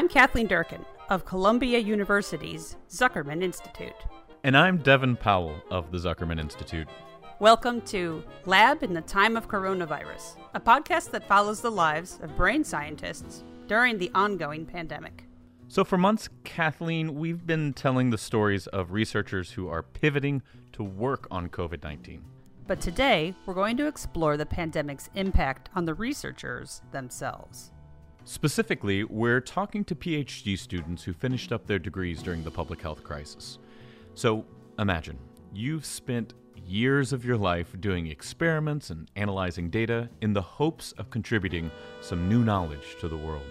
I'm Kathleen Durkin of Columbia University's Zuckerman Institute. And I'm Devin Powell of the Zuckerman Institute. Welcome to Lab in the Time of Coronavirus, a podcast that follows the lives of brain scientists during the ongoing pandemic. So, for months, Kathleen, we've been telling the stories of researchers who are pivoting to work on COVID 19. But today, we're going to explore the pandemic's impact on the researchers themselves. Specifically, we're talking to PhD students who finished up their degrees during the public health crisis. So, imagine you've spent years of your life doing experiments and analyzing data in the hopes of contributing some new knowledge to the world.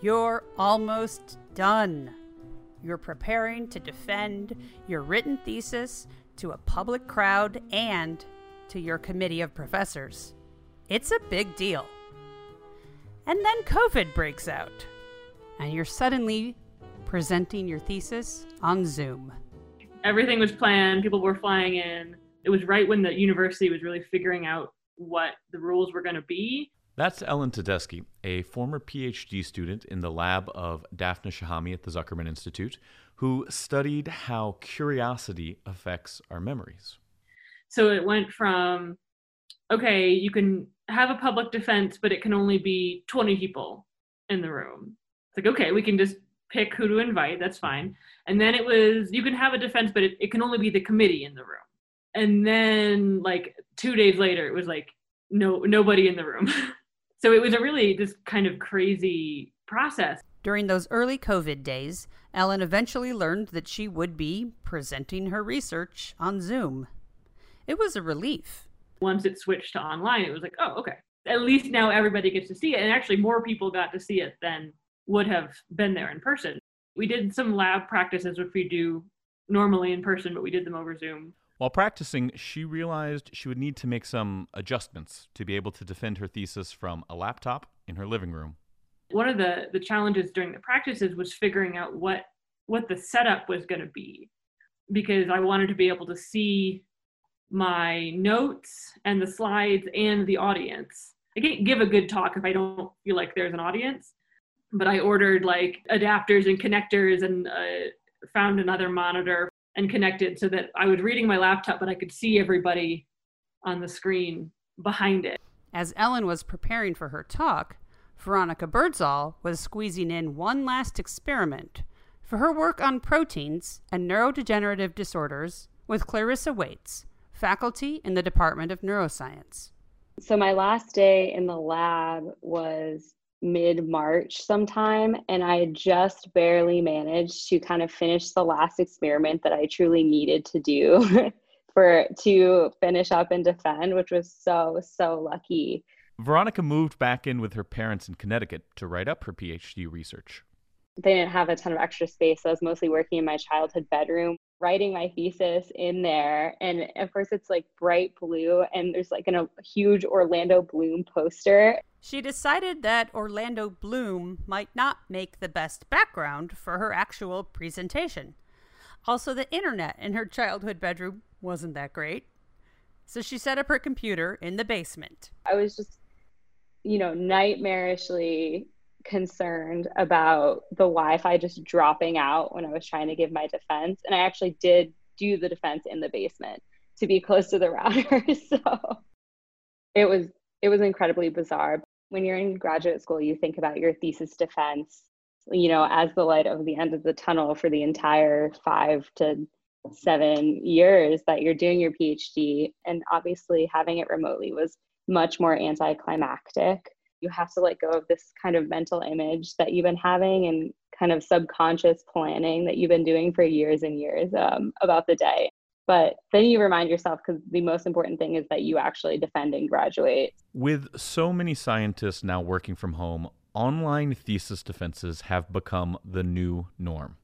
You're almost done. You're preparing to defend your written thesis to a public crowd and to your committee of professors. It's a big deal. And then COVID breaks out, and you're suddenly presenting your thesis on Zoom. Everything was planned, people were flying in. It was right when the university was really figuring out what the rules were going to be. That's Ellen Tedeschi, a former PhD student in the lab of Daphna Shohamy at the Zuckerman Institute, who studied how curiosity affects our memories. So it went from, okay, you can have a public defense, but it can only be 20 people in the room. It's like, okay, we can just pick who to invite, that's fine. And then it was, you can have a defense, but it, it can only be the committee in the room. And then, like, two days later, it was like, no, nobody in the room. So it was a really just kind of crazy process. During those early COVID days, Ellen eventually learned that she would be presenting her research on Zoom. It was a relief. Once it switched to online, it was like, oh, okay. At least now everybody gets to see it. And actually, more people got to see it than would have been there in person. We did some lab practices, which we do normally in person, but we did them over Zoom. While practicing, she realized she would need to make some adjustments to be able to defend her thesis from a laptop in her living room. One of the, the challenges during the practices was figuring out what what the setup was going to be because I wanted to be able to see my notes and the slides and the audience. I can't give a good talk if I don't feel like there's an audience, but I ordered like adapters and connectors and uh, found another monitor and connected so that I was reading my laptop, but I could see everybody on the screen behind it. As Ellen was preparing for her talk, Veronica Birdsall was squeezing in one last experiment for her work on proteins and neurodegenerative disorders with Clarissa Waites, faculty in the Department of Neuroscience. So, my last day in the lab was mid March sometime, and I just barely managed to kind of finish the last experiment that I truly needed to do for to finish up and defend, which was so, so lucky. Veronica moved back in with her parents in Connecticut to write up her PhD research. They didn't have a ton of extra space, so I was mostly working in my childhood bedroom, writing my thesis in there. And of course, it's like bright blue, and there's like an, a huge Orlando Bloom poster. She decided that Orlando Bloom might not make the best background for her actual presentation. Also, the internet in her childhood bedroom wasn't that great. So she set up her computer in the basement. I was just, you know, nightmarishly concerned about the Wi-Fi just dropping out when I was trying to give my defense, and I actually did do the defense in the basement to be close to the router. so it was it was incredibly bizarre. When you're in graduate school, you think about your thesis defense, you know, as the light of the end of the tunnel for the entire five to seven years that you're doing your PhD. And obviously, having it remotely was much more anticlimactic you have to let go of this kind of mental image that you've been having and kind of subconscious planning that you've been doing for years and years um, about the day. But then you remind yourself because the most important thing is that you actually defend and graduate. With so many scientists now working from home, online thesis defenses have become the new norm.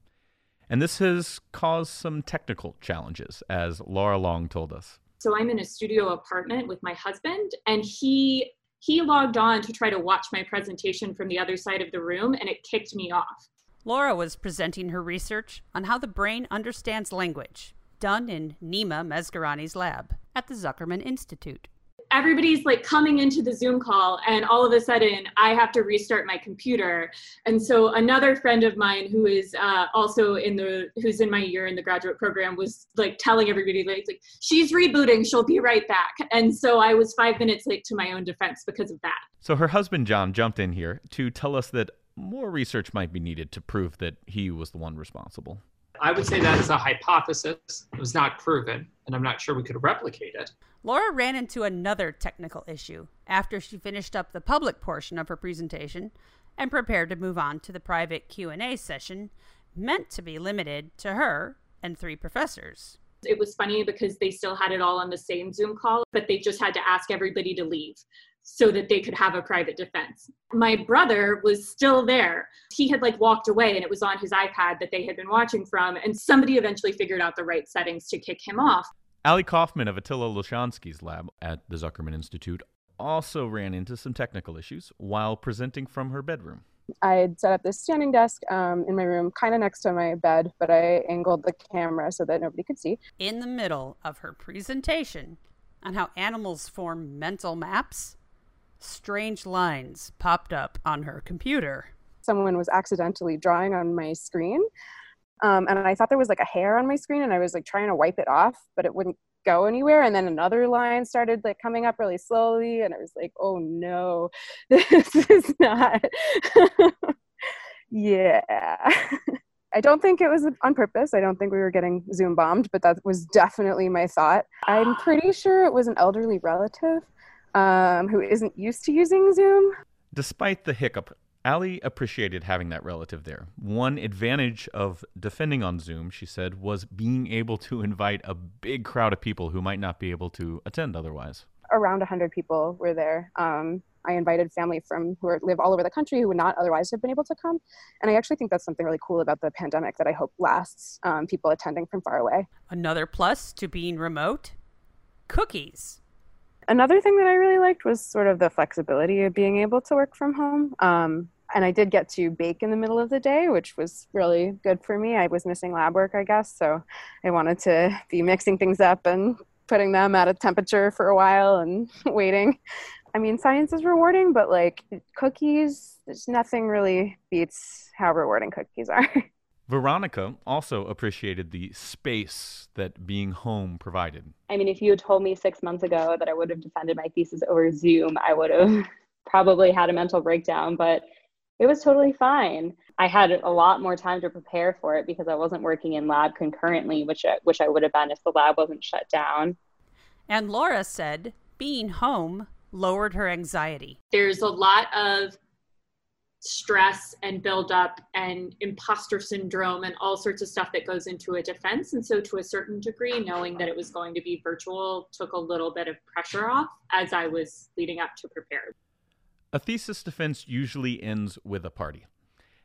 And this has caused some technical challenges, as Laura Long told us. So I'm in a studio apartment with my husband, and he he logged on to try to watch my presentation from the other side of the room and it kicked me off. Laura was presenting her research on how the brain understands language, done in Nima Mesgarani's lab at the Zuckerman Institute. Everybody's like coming into the Zoom call, and all of a sudden I have to restart my computer. And so another friend of mine who is uh, also in the who's in my year in the graduate program was like telling everybody like, like she's rebooting, she'll be right back. And so I was five minutes late to my own defense because of that. So her husband John jumped in here to tell us that more research might be needed to prove that he was the one responsible. I would say that is a hypothesis. It was not proven, and I'm not sure we could replicate it. Laura ran into another technical issue after she finished up the public portion of her presentation and prepared to move on to the private Q&A session meant to be limited to her and three professors. It was funny because they still had it all on the same Zoom call, but they just had to ask everybody to leave so that they could have a private defense. My brother was still there. He had like walked away and it was on his iPad that they had been watching from and somebody eventually figured out the right settings to kick him off. Ali Kaufman of Attila Losonczy's lab at the Zuckerman Institute also ran into some technical issues while presenting from her bedroom. I had set up this standing desk um, in my room, kind of next to my bed, but I angled the camera so that nobody could see. In the middle of her presentation on how animals form mental maps, strange lines popped up on her computer. Someone was accidentally drawing on my screen. Um, and I thought there was like a hair on my screen, and I was like trying to wipe it off, but it wouldn't go anywhere. And then another line started like coming up really slowly, and I was like, oh no, this is not. yeah. I don't think it was on purpose. I don't think we were getting Zoom bombed, but that was definitely my thought. I'm pretty sure it was an elderly relative um, who isn't used to using Zoom. Despite the hiccup, Ali appreciated having that relative there. One advantage of defending on Zoom, she said, was being able to invite a big crowd of people who might not be able to attend otherwise. Around 100 people were there. Um, I invited family from who are, live all over the country who would not otherwise have been able to come. And I actually think that's something really cool about the pandemic that I hope lasts um, people attending from far away. Another plus to being remote cookies. Another thing that I really liked was sort of the flexibility of being able to work from home. Um, and I did get to bake in the middle of the day, which was really good for me. I was missing lab work, I guess, so I wanted to be mixing things up and putting them at a temperature for a while and waiting. I mean, science is rewarding, but like cookies, there's nothing really beats how rewarding cookies are. Veronica also appreciated the space that being home provided. I mean, if you had told me six months ago that I would have defended my thesis over Zoom, I would have probably had a mental breakdown, but it was totally fine. I had a lot more time to prepare for it because I wasn't working in lab concurrently, which I, which I would have been if the lab wasn't shut down. And Laura said being home lowered her anxiety. There's a lot of stress and buildup and imposter syndrome and all sorts of stuff that goes into a defense. And so, to a certain degree, knowing that it was going to be virtual took a little bit of pressure off as I was leading up to prepare. A thesis defense usually ends with a party.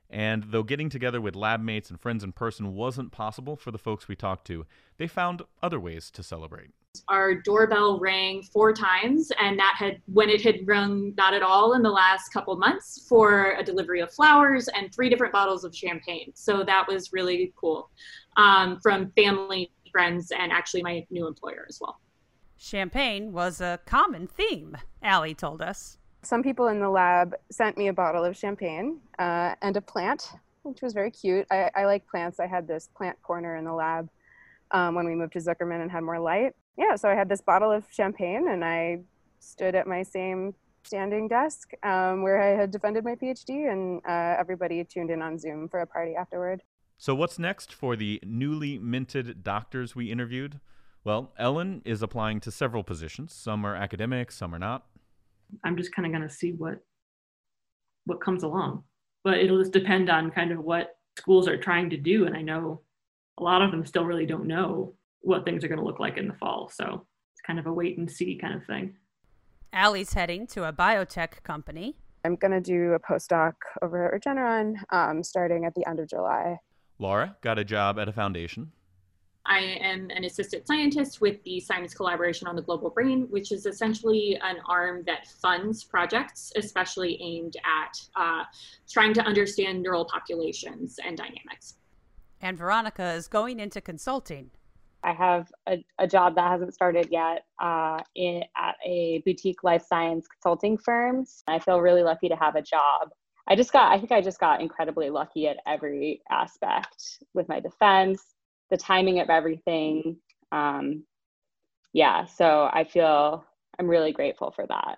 And though getting together with lab mates and friends in person wasn't possible for the folks we talked to, they found other ways to celebrate. Our doorbell rang four times, and that had, when it had rung not at all in the last couple months, for a delivery of flowers and three different bottles of champagne. So that was really cool um, from family, friends, and actually my new employer as well. Champagne was a common theme, Ali told us. Some people in the lab sent me a bottle of champagne uh, and a plant, which was very cute. I, I, like plants. I had this plant corner in the lab um, when we moved to Zuckerman and had more light. Yeah, so I had this bottle of champagne and I stood at my same standing desk um, where I had defended my PhD, and uh, everybody tuned in on Zoom for a party afterward. So, what's next for the newly minted doctors we interviewed? Well, Ellen is applying to several positions. Some are academic, some are not. I'm just kind of going to see what what comes along. But it'll just depend on kind of what schools are trying to do. And I know a lot of them still really don't know what things are going to look like in the fall. So it's kind of a wait and see kind of thing. Ali's heading to a biotech company. I'm going to do a postdoc over at Regeneron um, starting at the end of July. Laura got a job at a foundation. I am an assistant scientist with the Simons Collaboration on the Global Brain, which is essentially an arm that funds projects, especially aimed at uh, trying to understand neural populations and dynamics. And Veronica is going into consulting. I have a, a job that hasn't started yet uh, in, at a boutique life science consulting firm. I feel really lucky to have a job. I just got, I think I just got incredibly lucky at every aspect with my defense, the timing of everything. Um, yeah, so I feel I'm really grateful for that.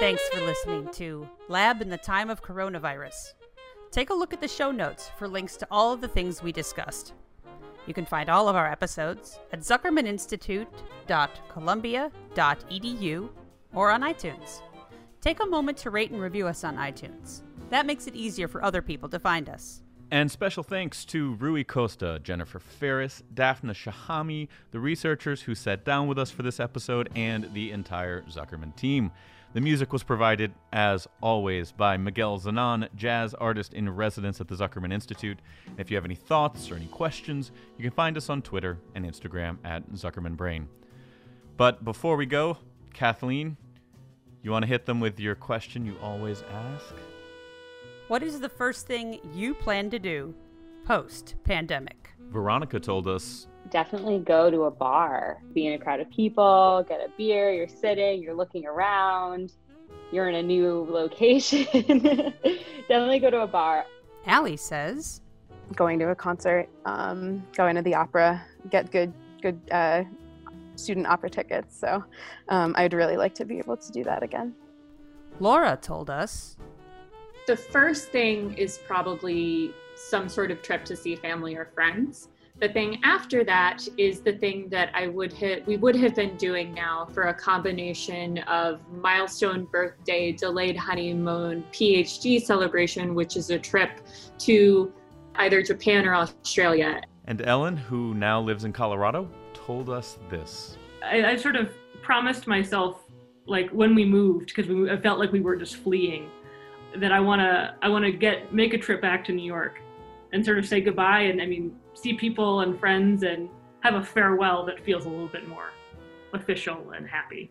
Thanks for listening to Lab in the Time of Coronavirus. Take a look at the show notes for links to all of the things we discussed. You can find all of our episodes at zuckermaninstitute.columbia.edu or on iTunes. Take a moment to rate and review us on iTunes. That makes it easier for other people to find us. And special thanks to Rui Costa, Jennifer Ferris, Daphna Shohamy, the researchers who sat down with us for this episode, and the entire Zuckerman team. The music was provided, as always, by Miguel Zenón, jazz artist in residence at the Zuckerman Institute. If you have any thoughts or any questions, you can find us on Twitter and Instagram at Zuckerman Brain. But before we go, Kathleen, you want to hit them with your question you always ask? What is the first thing you plan to do post pandemic? Veronica told us definitely go to a bar, be in a crowd of people, get a beer, you're sitting, you're looking around, you're in a new location. definitely go to a bar. Allie says going to a concert, um, going to the opera, get good good uh, student opera tickets. So um, I'd really like to be able to do that again. Laura told us the first thing is probably some sort of trip to see family or friends. The thing after that is the thing that I would hit we would have been doing now for a combination of milestone birthday, delayed honeymoon, PhD celebration, which is a trip to either Japan or Australia. And Ellen, who now lives in Colorado, told us this. I, I sort of promised myself, like when we moved, because we I felt like we were just fleeing, that I wanna I wanna get make a trip back to New York and sort of say goodbye and I mean see people and friends and have a farewell that feels a little bit more official and happy.